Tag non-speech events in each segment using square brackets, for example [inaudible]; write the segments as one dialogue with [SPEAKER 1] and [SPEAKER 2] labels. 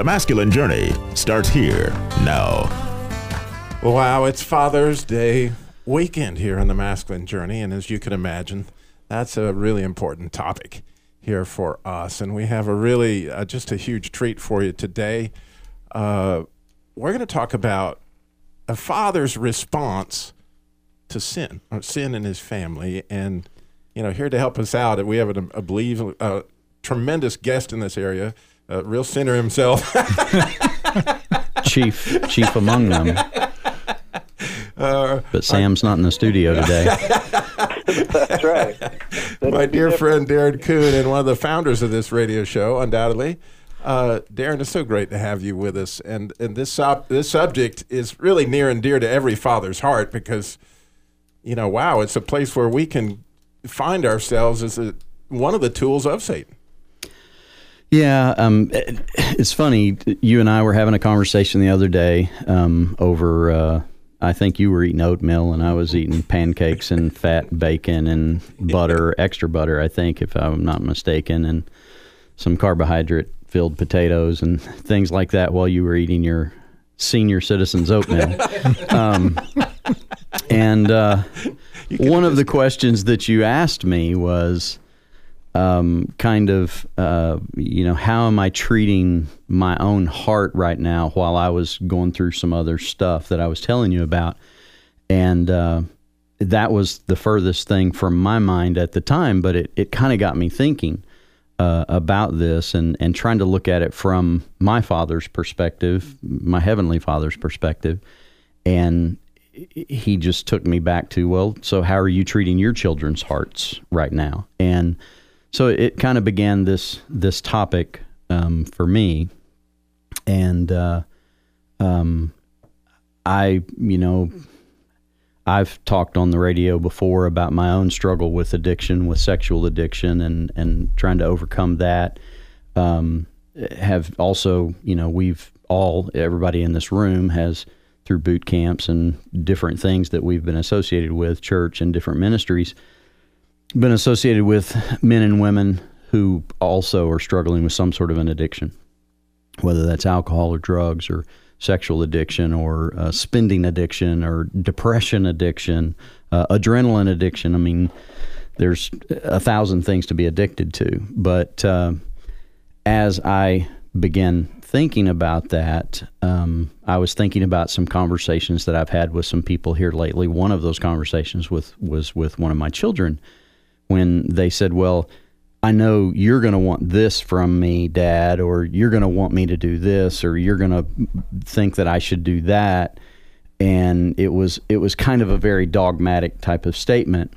[SPEAKER 1] The masculine journey starts here now.
[SPEAKER 2] Wow, it's Father's Day weekend here on the masculine journey, and as you can imagine, that's a really important topic here for us. And we have a really uh, just a huge treat for you today. Uh, we're going to talk about a father's response to sin, or sin in his family, and you know, here to help us out, we have a, a believe a tremendous guest in this area a real sinner himself. [laughs]
[SPEAKER 3] chief, chief among them. Uh, but Sam's not in the studio today.
[SPEAKER 4] That's right. [laughs]
[SPEAKER 2] My dear friend Darren Coon, and one of the founders of this radio show, undoubtedly. Uh, Darren, it's so great to have you with us, and and this sub- this subject is really near and dear to every father's heart because, you know, wow, it's a place where we can find ourselves as a, one of the tools of Satan.
[SPEAKER 3] Yeah, um, it's funny. You and I were having a conversation the other day um, over. Uh, I think you were eating oatmeal and I was eating pancakes and fat bacon and butter, [laughs] extra butter. I think, if I'm not mistaken, and some carbohydrate filled potatoes and [laughs] things like that while you were eating your senior citizens oatmeal. [laughs] um, and uh, one of the questions that you asked me was um, kind of, uh, you know, how am I treating my own heart right now while I was going through some other stuff that I was telling you about? And uh, that was the furthest thing from my mind at the time, but it, it kind of got me thinking uh, about this and, and trying to look at it from my father's perspective, my heavenly father's perspective. And he just took me back to, well, so how are you treating your children's hearts right now? And so it kind of began this this topic um, for me, and uh, um, I, you know, I've talked on the radio before about my own struggle with addiction, with sexual addiction, and and trying to overcome that. Um, have also, you know, we've all everybody in this room has through boot camps and different things that we've been associated with, church and different ministries been associated with men and women who also are struggling with some sort of an addiction, whether that's alcohol or drugs or sexual addiction or uh, spending addiction or depression addiction, uh, adrenaline addiction. I mean, there's a thousand things to be addicted to. But uh, as I began thinking about that, um, I was thinking about some conversations that I've had with some people here lately. One of those conversations with was with one of my children when they said, Well, I know you're going to want this from me, Dad, or you're going to want me to do this, or you're going to think that I should do that. And it was it was kind of a very dogmatic type of statement.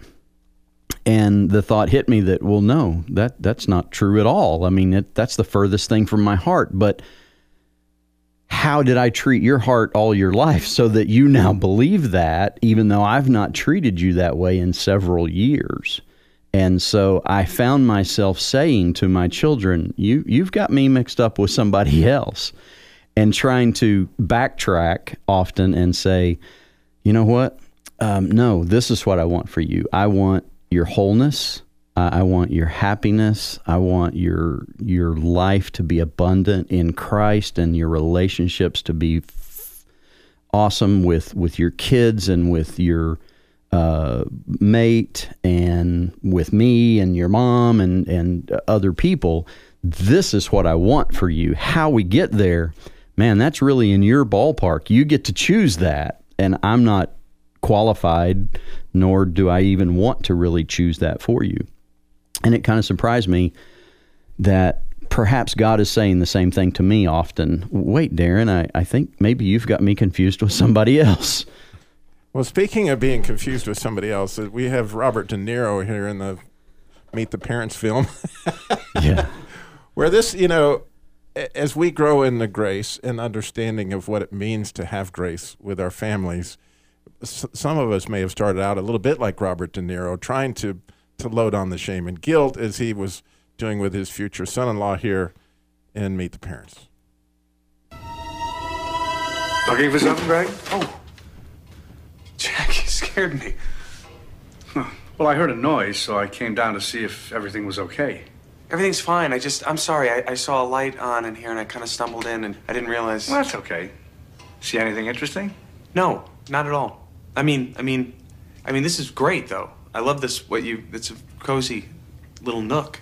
[SPEAKER 3] And the thought hit me that, well, no, that that's not true at all. I mean, it, that's the furthest thing from my heart. But how did I treat your heart all your life so that you now believe that, even though I've not treated you that way in several years? And so I found myself saying to my children, you, You've got me mixed up with somebody [laughs] else. And trying to backtrack often and say, You know what? Um, no, this is what I want for you. I want your wholeness. I want your happiness. I want your your life to be abundant in Christ and your relationships to be f- awesome with with your kids and with your uh, mate and with me and your mom and, and other people, this is what I want for you. How we get there, man, that's really in your ballpark. You get to choose that. And I'm not qualified, nor do I even want to really choose that for you. And it kind of surprised me that perhaps God is saying the same thing to me often. Wait, Darren, I, I think maybe you've got me confused with somebody [laughs] else.
[SPEAKER 2] Well, speaking of being confused with somebody else, uh, we have Robert De Niro here in the Meet the Parents film. [laughs]
[SPEAKER 3] yeah.
[SPEAKER 2] Where this, you know, as we grow in the grace and understanding of what it means to have grace with our families, some of us may have started out a little bit like Robert De Niro, trying to to load on the shame and guilt as he was doing with his future son-in-law here in Meet the Parents.
[SPEAKER 5] Looking for something, Greg? Oh. Scared me.
[SPEAKER 6] Huh. Well, I heard a noise, so I came down to see if everything was okay.
[SPEAKER 5] Everything's fine. I just, I'm sorry. I, I saw a light on in here and I kind of stumbled in and I didn't realize.
[SPEAKER 6] Well, that's okay. See anything interesting?
[SPEAKER 5] No, not at all. I mean, I mean, I mean, this is great though. I love this. What you? It's a cozy little nook.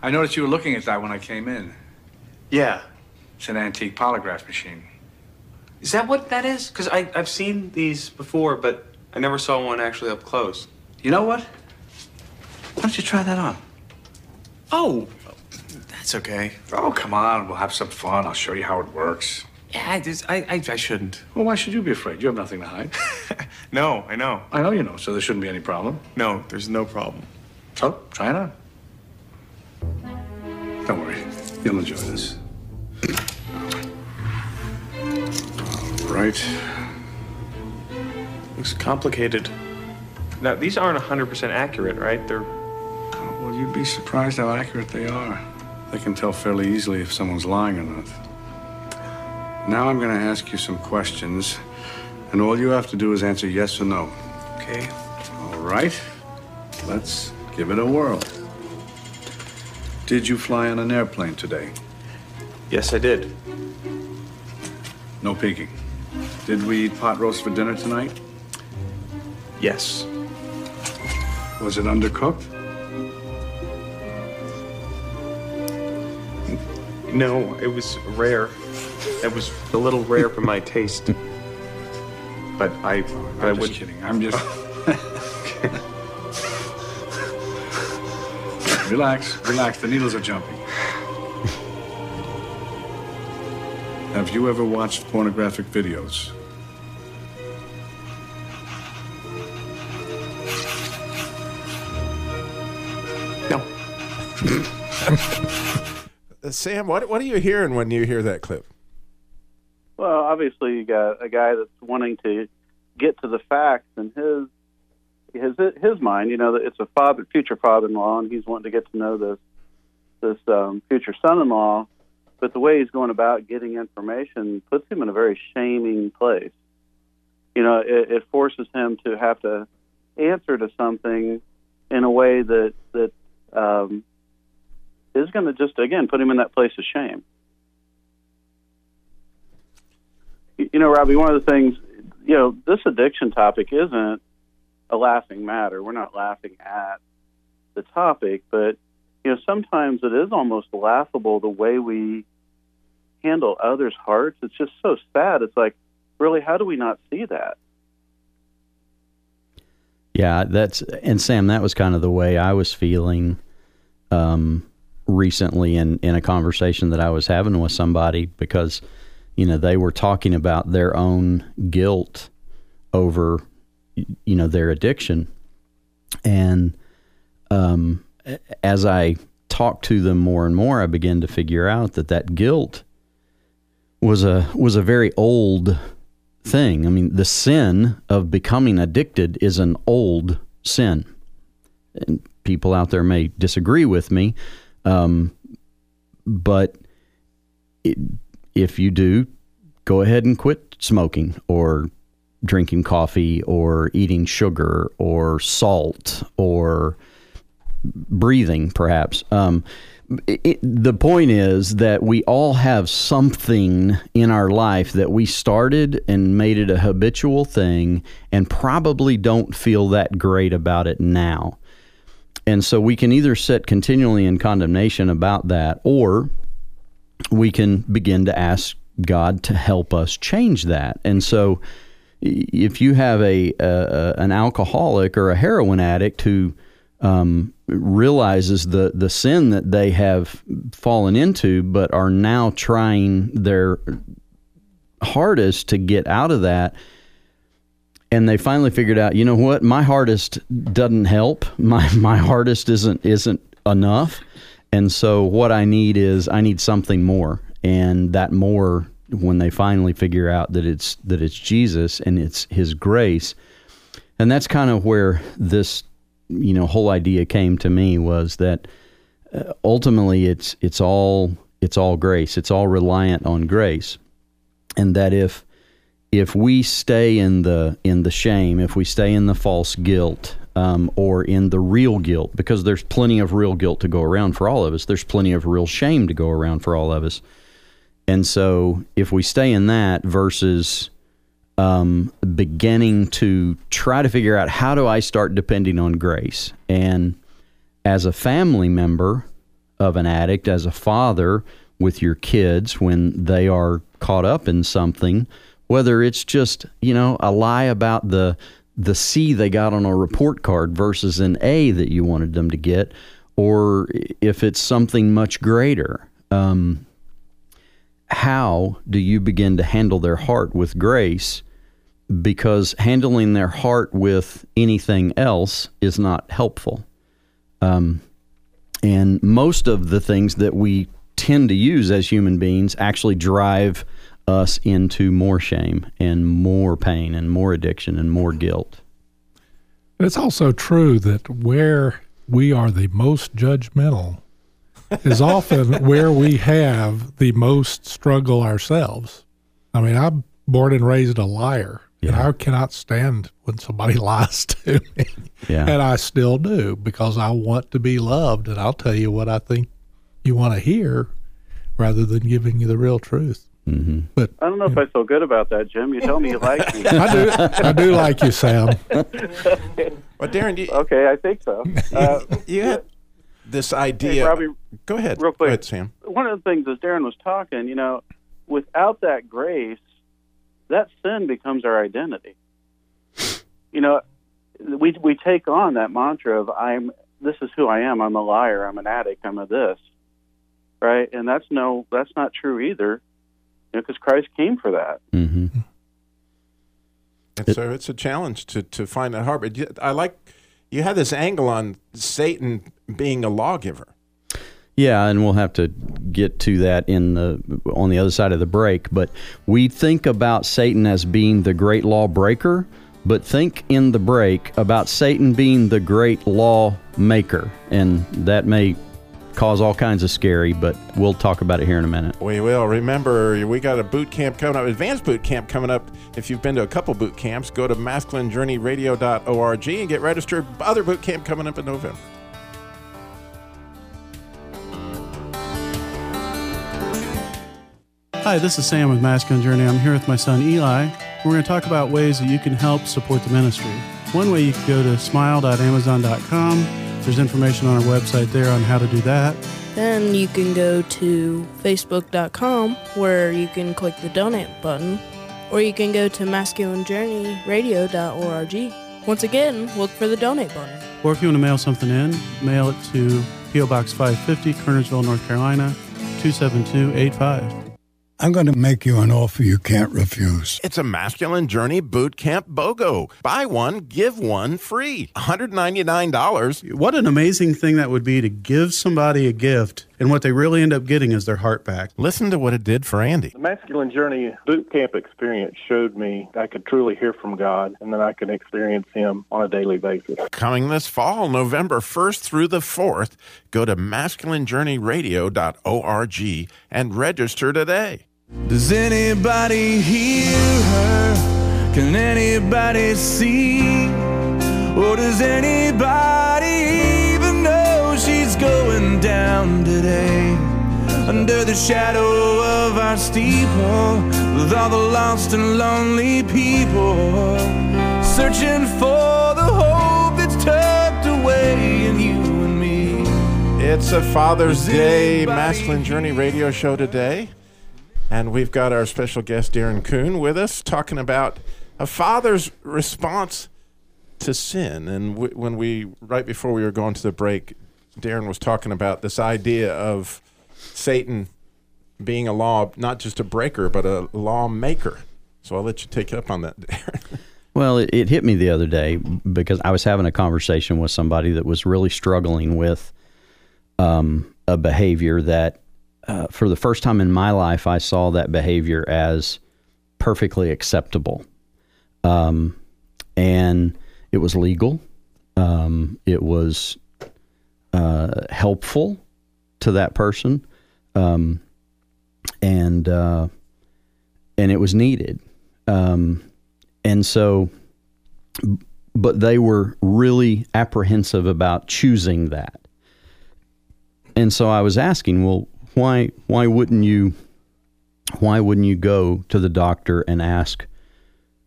[SPEAKER 6] I noticed you were looking at that when I came in.
[SPEAKER 5] Yeah.
[SPEAKER 6] It's an antique polygraph machine.
[SPEAKER 5] Is that what that is? Because I've seen these before, but I never saw one actually up close.
[SPEAKER 6] You know what? Why don't you try that on?
[SPEAKER 5] Oh, that's okay.
[SPEAKER 6] Oh, come on. We'll have some fun. I'll show you how it works.
[SPEAKER 5] Yeah, I just, I, I, I shouldn't.
[SPEAKER 6] Well, why should you be afraid? You have nothing to hide. [laughs]
[SPEAKER 5] No, I know.
[SPEAKER 6] I know you know, so there shouldn't be any problem.
[SPEAKER 5] No, there's no problem.
[SPEAKER 6] So, try it on. Don't worry. You'll enjoy this. All right.
[SPEAKER 5] Looks complicated. Now, these aren't 100% accurate, right? They're.
[SPEAKER 6] Well, you'd be surprised how accurate they are. They can tell fairly easily if someone's lying or not. Now I'm going to ask you some questions, and all you have to do is answer yes or no.
[SPEAKER 5] Okay.
[SPEAKER 6] All right. Let's give it a whirl. Did you fly on an airplane today?
[SPEAKER 5] Yes, I did.
[SPEAKER 6] No peeking. Did we eat pot roast for dinner tonight?
[SPEAKER 5] Yes.
[SPEAKER 6] Was it undercooked?
[SPEAKER 5] No, it was rare. It was a little rare for my taste. But I, but I
[SPEAKER 6] I'm
[SPEAKER 5] would.
[SPEAKER 6] just kidding. I'm just. [laughs] relax, relax. The needles are jumping. Have you ever watched pornographic videos? [laughs]
[SPEAKER 2] Sam, what what are you hearing when you hear that clip?
[SPEAKER 4] Well, obviously, you got a guy that's wanting to get to the facts, and his his his mind, you know, it's a father, future father-in-law, and he's wanting to get to know this this um, future son-in-law. But the way he's going about getting information puts him in a very shaming place. You know, it, it forces him to have to answer to something in a way that that um, is going to just again put him in that place of shame. you know, Robbie, one of the things, you know, this addiction topic isn't a laughing matter. We're not laughing at the topic, but, you know, sometimes it is almost laughable the way we handle others' hearts. It's just so sad. It's like, really, how do we not see that?
[SPEAKER 3] Yeah, that's and Sam, that was kind of the way I was feeling um, recently in in a conversation that I was having with somebody because you know they were talking about their own guilt over you know their addiction, and um, as I talked to them more and more, I began to figure out that that guilt was a was a very old thing. I mean, the sin of becoming addicted is an old sin. And people out there may disagree with me, um, but it, if you do, go ahead and quit smoking or drinking coffee or eating sugar or salt or breathing, perhaps. Um, it, the point is that we all have something in our life that we started and made it a habitual thing and probably don't feel that great about it now. And so we can either sit continually in condemnation about that or we can begin to ask God to help us change that. And so if you have a, a an alcoholic or a heroin addict who um, realizes the the sin that they have fallen into, but are now trying their hardest to get out of that. And they finally figured out, you know what, my hardest doesn't help. My my hardest isn't isn't enough. And so what I need is I need something more. and that more when they finally figure out that it's that it's Jesus and it's His grace, and that's kind of where this you know whole idea came to me was that uh, ultimately it's it's all it's all grace, it's all reliant on grace, and that if if we stay in the in the shame, if we stay in the false guilt, um, or in the real guilt, because there's plenty of real guilt to go around for all of us. There's plenty of real shame to go around for all of us. And so, if we stay in that versus um, beginning to try to figure out how do I start depending on grace, and as a family member of an addict, as a father with your kids when they are caught up in something, whether it's just you know a lie about the the C they got on a report card versus an A that you wanted them to get, or if it's something much greater. Um, how do you begin to handle their heart with grace? Because handling their heart with anything else is not helpful. Um, and most of the things that we tend to use as human beings actually drive us into more shame and more pain and more addiction and more guilt.
[SPEAKER 7] It's also true that where we are the most judgmental [laughs] is often where we have the most struggle ourselves. I mean, I'm born and raised a liar, and I cannot stand when somebody [laughs] lies to me.
[SPEAKER 3] Yeah.
[SPEAKER 7] And I still do because I want to be loved, and I'll tell you what I think you want to hear rather than giving you the real truth.
[SPEAKER 3] Hmm
[SPEAKER 7] But
[SPEAKER 4] I don't know if I feel good about that, Jim. You tell me you like me. [laughs]
[SPEAKER 7] I do, I do like you, Sam. [laughs]
[SPEAKER 2] Well, Darren, you,
[SPEAKER 4] Okay, I think so. Uh,
[SPEAKER 2] you had this
[SPEAKER 4] hey,
[SPEAKER 2] idea.
[SPEAKER 4] Robbie,
[SPEAKER 2] Go ahead.
[SPEAKER 4] real
[SPEAKER 2] Go
[SPEAKER 4] quick.
[SPEAKER 2] ahead, Sam.
[SPEAKER 4] one of the things as Darren was talking, you know, without that grace, that sin becomes our identity. You know, we we take on that mantra of I'm this is who I am. I'm a liar. I'm an addict. I'm a this, right? And that's no, that's not true either, you know, because Christ came for that.
[SPEAKER 3] hmm
[SPEAKER 2] And so it's a challenge to, to find that heart. But I like you had this angle on Satan being a lawgiver.
[SPEAKER 3] Yeah, and we'll have to get to that in the on the other side of the break. But we think about Satan as being the great lawbreaker, but think in the break about Satan being the great lawmaker, and that may cause all kinds of scary. But we'll talk about it here in a minute.
[SPEAKER 2] We will. Remember, we got a boot camp coming up, advanced boot camp coming up. If you've been to a couple boot camps, go to masculinejourneyradio.org and get registered. Other boot camp coming up in November.
[SPEAKER 8] Hi, this is Sam with Masculine Journey. I'm here with my son Eli. We're going to talk about ways that you can help support the ministry. One way you can go to smile.amazon.com. There's information on our website there on how to do that.
[SPEAKER 9] Then you can go to facebook.com where you can click the donate button, or you can go to masculinejourneyradio.org. Once again, look for the donate button.
[SPEAKER 8] Or if you want to mail something in, mail it to P.O. Box 550, Kernersville, North Carolina, 27285.
[SPEAKER 10] I'm going to make you an offer you can't refuse.
[SPEAKER 2] It's a masculine journey boot camp BOGO. Buy one, give one free. $199.
[SPEAKER 8] What an amazing thing that would be to give somebody a gift, and what they really end up getting is their heart back.
[SPEAKER 2] Listen to what it did for Andy.
[SPEAKER 11] The Masculine Journey boot camp experience showed me I could truly hear from God and that I could experience Him on a daily basis.
[SPEAKER 2] Coming this fall, November 1st through the 4th, go to masculinejourneyradio.org and register today.
[SPEAKER 12] Does anybody hear her? Can anybody see? Or does anybody even know she's down today? Under the shadow of our steeple, with all the lost and lonely people, searching for the hope that's tucked away in you and me.
[SPEAKER 2] It's a Father's Day Masculine Journey radio show today. And we've got our special guest, Darren Kuhn, with us talking about a father's response to sin. And w- when we, right before we were going to the break, Darren was talking about this idea of Satan being a law, not just a breaker, but a lawmaker. So I'll let you take it up on that, [laughs] Darren.
[SPEAKER 3] Well, it, it hit me the other day because I was having a conversation with somebody that was really struggling with um, a behavior that uh, for the first time in my life, I saw that behavior as perfectly acceptable. Um, and it was legal. Um, it was uh, helpful to that person, um, and uh, and it was needed. Um, and so, but they were really apprehensive about choosing that. And so I was asking, well, why why wouldn't you why wouldn't you go to the doctor and ask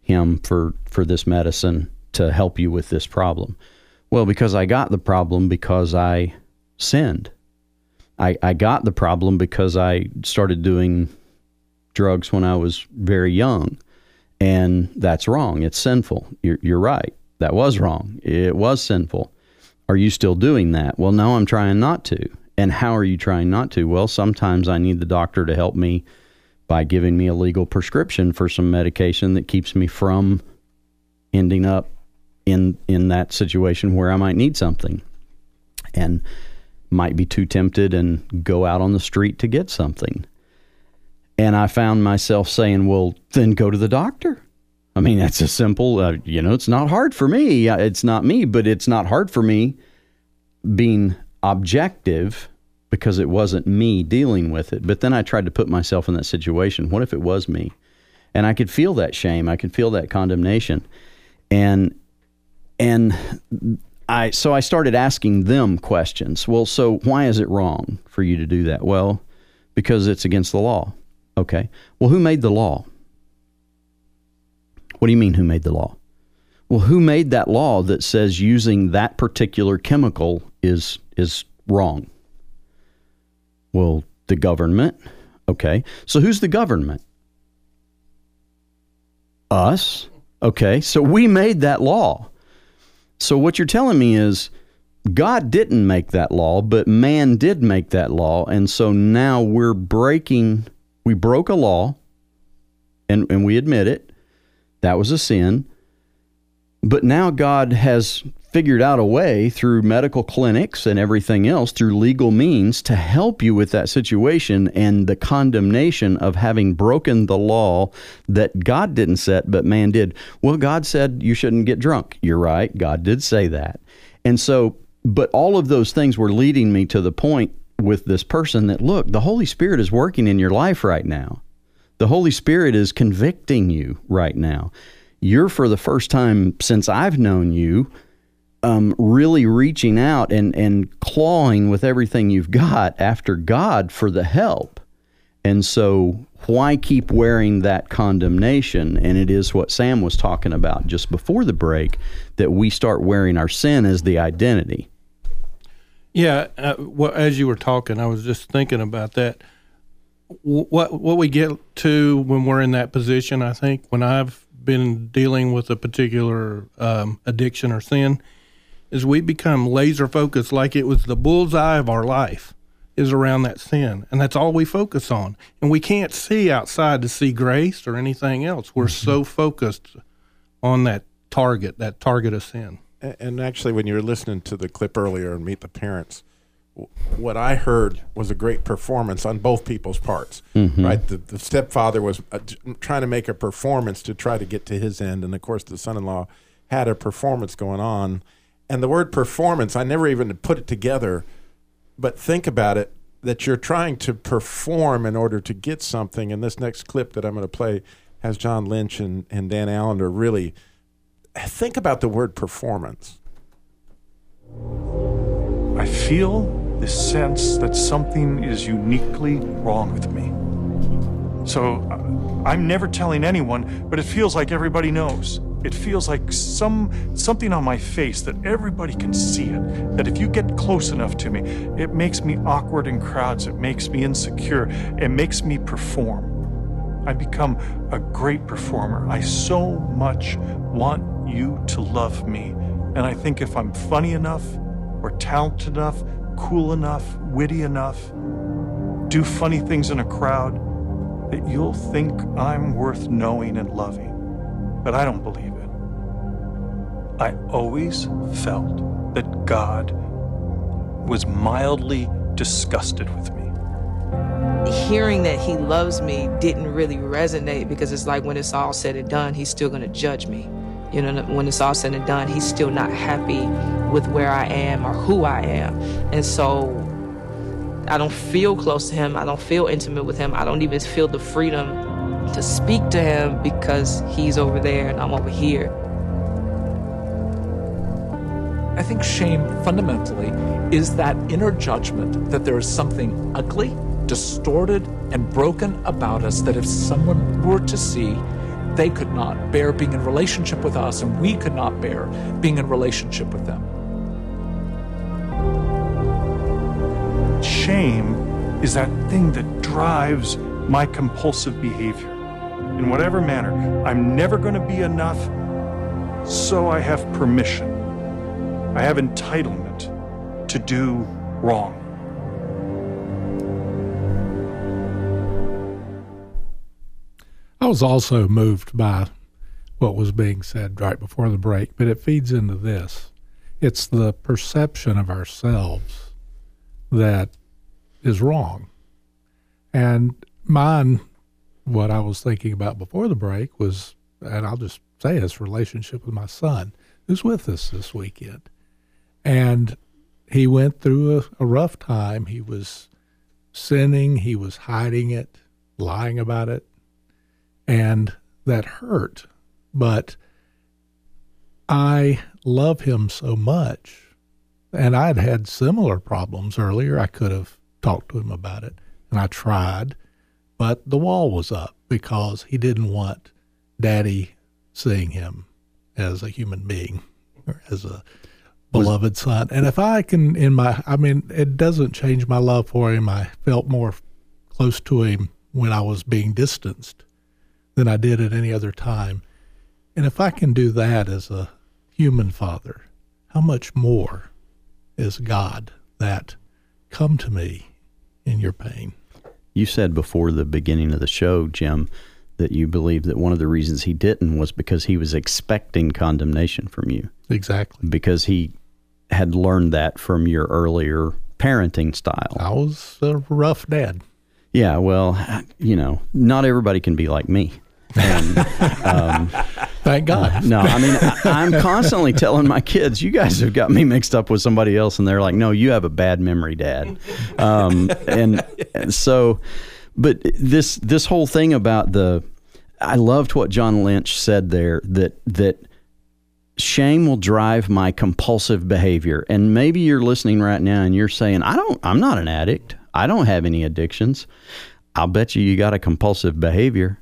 [SPEAKER 3] him for for this medicine to help you with this problem? Well, because I got the problem because I sinned. I, I got the problem because I started doing drugs when I was very young. And that's wrong. It's sinful. You're, you're right. That was wrong. It was sinful. Are you still doing that? Well, no, I'm trying not to. And how are you trying not to? Well, sometimes I need the doctor to help me by giving me a legal prescription for some medication that keeps me from ending up in in that situation where I might need something and might be too tempted and go out on the street to get something. And I found myself saying, "Well, then go to the doctor." I mean, that's a simple, uh, you know, it's not hard for me. It's not me, but it's not hard for me being objective because it wasn't me dealing with it. But then I tried to put myself in that situation. What if it was me? And I could feel that shame. I could feel that condemnation. And and I so I started asking them questions. Well, so why is it wrong for you to do that? Well, because it's against the law. Okay. Well, who made the law? What do you mean who made the law? Well, who made that law that says using that particular chemical is is wrong? Well, the government. Okay. So who's the government? Us. Okay. So we made that law. So what you're telling me is God didn't make that law, but man did make that law. And so now we're breaking, we broke a law and, and we admit it. That was a sin. But now God has figured out a way through medical clinics and everything else, through legal means, to help you with that situation and the condemnation of having broken the law that God didn't set, but man did. Well, God said you shouldn't get drunk. You're right. God did say that. And so, but all of those things were leading me to the point with this person that, look, the Holy Spirit is working in your life right now. The Holy Spirit is convicting you right now. You're for the first time since I've known you um, really reaching out and, and clawing with everything you've got after God for the help. And so, why keep wearing that condemnation? And it is what Sam was talking about just before the break that we start wearing our sin as the identity.
[SPEAKER 13] Yeah, uh, well, as you were talking, I was just thinking about that. What what we get to when we're in that position, I think, when I've been dealing with a particular um, addiction or sin, is we become laser focused like it was the bullseye of our life is around that sin. And that's all we focus on. And we can't see outside to see grace or anything else. We're mm-hmm. so focused on that target that target of sin.
[SPEAKER 2] And actually when you were listening to the clip earlier and meet the parents what I heard was a great performance on both people's parts. Mm-hmm. Right, the, the, stepfather was uh, trying to make a performance to try to get to his end, and of course the son-in-law had a performance going on, and the word performance, I never even put it together, but think about it that you're trying to perform in order to get something. And this next clip that I'm going to play has John Lynch and, and Dan Allender really think about the word performance.
[SPEAKER 14] I feel this sense that something is uniquely wrong with me. So uh, I'm never telling anyone, but it feels like everybody knows. It feels like some something on my face that everybody can see it. That if you get close enough to me, it makes me awkward in crowds. It makes me insecure. It makes me perform. I become a great performer. I so much want you to love me. And I think if I'm funny enough, or talented enough, cool enough, witty enough, do funny things in a crowd, that you'll think I'm worth knowing and loving but I don't believe it. I always felt that God was mildly disgusted with me.
[SPEAKER 15] hearing that he loves me didn't really resonate because it's like when it's all said and done, he's still going to judge me. You know, when it's all said and done, he's still not happy with where I am or who I am. And so I don't feel close to him. I don't feel intimate with him. I don't even feel the freedom to speak to him because he's over there and I'm over here.
[SPEAKER 16] I think shame fundamentally is that inner judgment that there is something ugly, distorted, and broken about us that if someone were to see, they could not bear being in relationship with us and we could not bear being in relationship with them.
[SPEAKER 14] Shame is that thing that drives my compulsive behavior. In whatever manner, I'm never going to be enough, so I have permission. I have entitlement to do wrong.
[SPEAKER 7] Was also moved by what was being said right before the break, but it feeds into this. It's the perception of ourselves that is wrong. And mine, what I was thinking about before the break was, and I'll just say it's relationship with my son, who's with us this weekend. And he went through a, a rough time. He was sinning, he was hiding it, lying about it, and that hurt. But I love him so much, and I'd had similar problems earlier. I could have talked to him about it, and I tried, but the wall was up because he didn't want daddy seeing him as a human being or as a beloved son. And if I can, in my, I mean, it doesn't change my love for him. I felt more close to him when I was being distanced than I did at any other time. And if I can do that as a human father, how much more is God that come to me in your pain?
[SPEAKER 3] You said before the beginning of the show, Jim, that you believe that one of the reasons he didn't was because he was expecting condemnation from you.
[SPEAKER 7] Exactly.
[SPEAKER 3] Because he had learned that from your earlier parenting style.
[SPEAKER 7] I was a rough dad.
[SPEAKER 3] Yeah, well, you know, not everybody can be like me. And, um, [laughs]
[SPEAKER 7] Thank God.
[SPEAKER 3] Uh, no, I mean, I, am constantly telling my kids, you guys have got me mixed up with somebody else. And they're like, no, you have a bad memory, dad. Um, and, and so, but this, this whole thing about the, I loved what John Lynch said there that, that, shame will drive my compulsive behavior. And maybe you're listening right now and you're saying, I don't, I'm not an addict. I don't have any addictions. I'll bet you you got a compulsive behavior.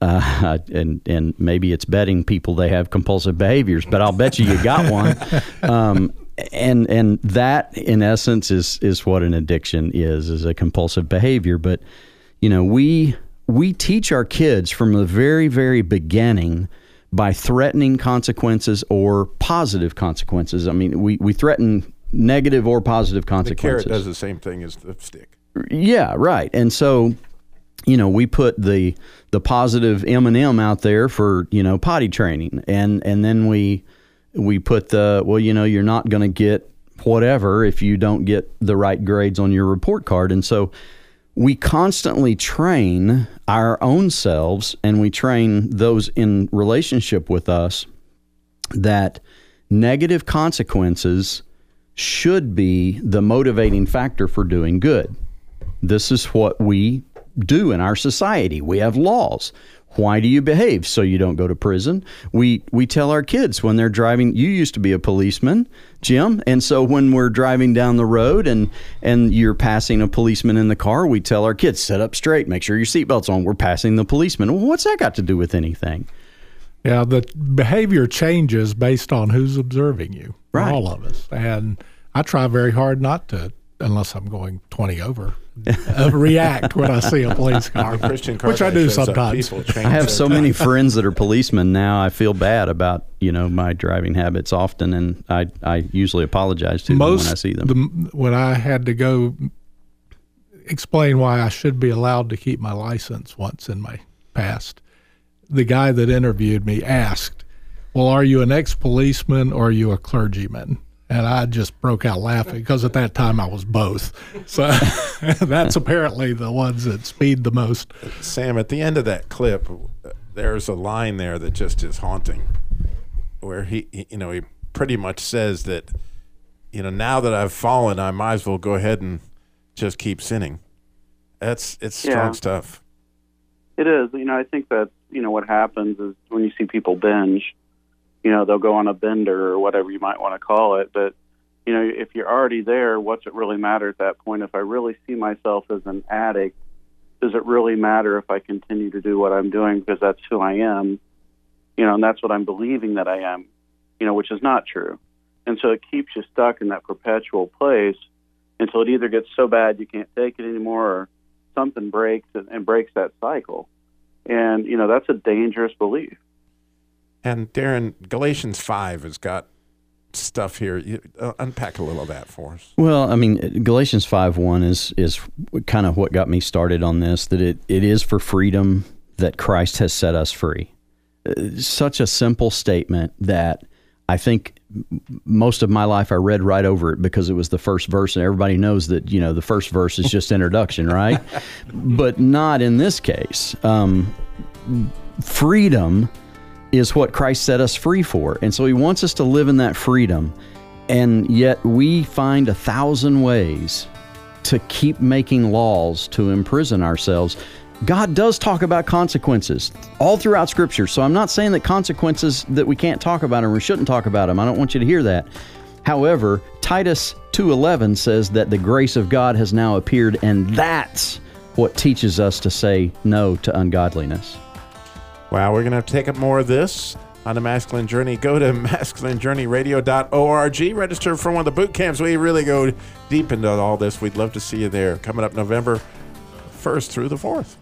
[SPEAKER 3] Uh, [laughs] and and maybe it's betting people they have compulsive behaviors, but I'll bet you you got one. [laughs] Um, and and that in essence is is what an addiction is is a compulsive behavior. But you know we we teach our kids from the very very beginning by threatening consequences or positive consequences. I mean, we, we threaten negative or positive consequences.
[SPEAKER 2] The carrot does the same thing as the stick.
[SPEAKER 3] Yeah, right. And so, you know, we put the the positive M and M out there for you know potty training, and and then we we put the well, you know, you're not going to get whatever if you don't get the right grades on your report card, and so we constantly train our own selves and we train those in relationship with us that negative consequences should be the motivating factor for doing good. This is what we do in our society. We have laws. Why do you behave? So you don't go to prison. We we tell our kids when they're driving. You used to be a policeman, Jim, and so when we're driving down the road and and you're passing a policeman in the car, we tell our kids sit up straight, make sure your seatbelt's on. We're passing the policeman. Well, what's that got to do with anything?
[SPEAKER 7] Yeah, the behavior changes based on who's observing you.
[SPEAKER 3] Right.
[SPEAKER 7] All of us, and I try very hard not to, unless I'm going 20 over uh, react when I see a police car, [laughs] which I do sometimes.
[SPEAKER 3] I have so many [laughs] friends that are policemen now. I feel bad about you know my driving habits often, and I I usually apologize to
[SPEAKER 7] Most,
[SPEAKER 3] them when I see them.
[SPEAKER 7] The, when I had to go explain why I should be allowed to keep my license once in my past, the guy that interviewed me asked, "Well, are you an ex-policeman or are you a clergyman?" And I just broke out laughing because at that time I was both. So [laughs] that's apparently the ones that speed the most.
[SPEAKER 2] Sam, at the end of that clip, uh, there's a line there that just is haunting, where he, he- you know, he pretty much says that, you know, now that I've fallen, I might as well go ahead and just keep sinning. That's it's strong
[SPEAKER 4] Yeah.
[SPEAKER 2] stuff.
[SPEAKER 4] It is. You know, I think that you know what happens is when you see people binge, you know, they'll go on a bender or whatever you might want to call it. But you know, if you're already there, what's it really matter at that point? If I really see myself as an addict, does it really matter if I continue to do what I'm doing because that's who I am? You know, and that's what I'm believing that I am. You know, which is not true. And so it keeps you stuck in that perpetual place until it either gets so bad you can't take it anymore or something breaks and, and breaks that cycle. And, you know, that's a dangerous belief.
[SPEAKER 2] And Darren, Galatians five has got stuff here. You, uh, unpack a little of that for us.
[SPEAKER 3] Well, I mean, Galatians five one is is kind of what got me started on this. That it, it is for freedom that Christ has set us free. Uh, Such a simple statement that I think most of my life I read right over it because it was the first verse, and everybody knows that you know the first verse is just introduction, right? [laughs] but not in this case. Um, freedom is what Christ set us free for. And so he wants us to live in that freedom. And yet we find a thousand ways to keep making laws to imprison ourselves. God does talk about consequences all throughout Scripture. So I'm not saying that consequences that we can't talk about them or shouldn't talk about them. I don't want you to hear that. However, Titus 2:11 says that the grace of God has now appeared and that's what teaches us to say no to ungodliness.
[SPEAKER 2] Wow, we're going to take up more of this on the Masculine Journey. Go to [laughs] masculinejourneyradio.org. Register for one of the boot camps. We really go deep into all this. We'd love to see you there. Coming up November 1st through the 4th.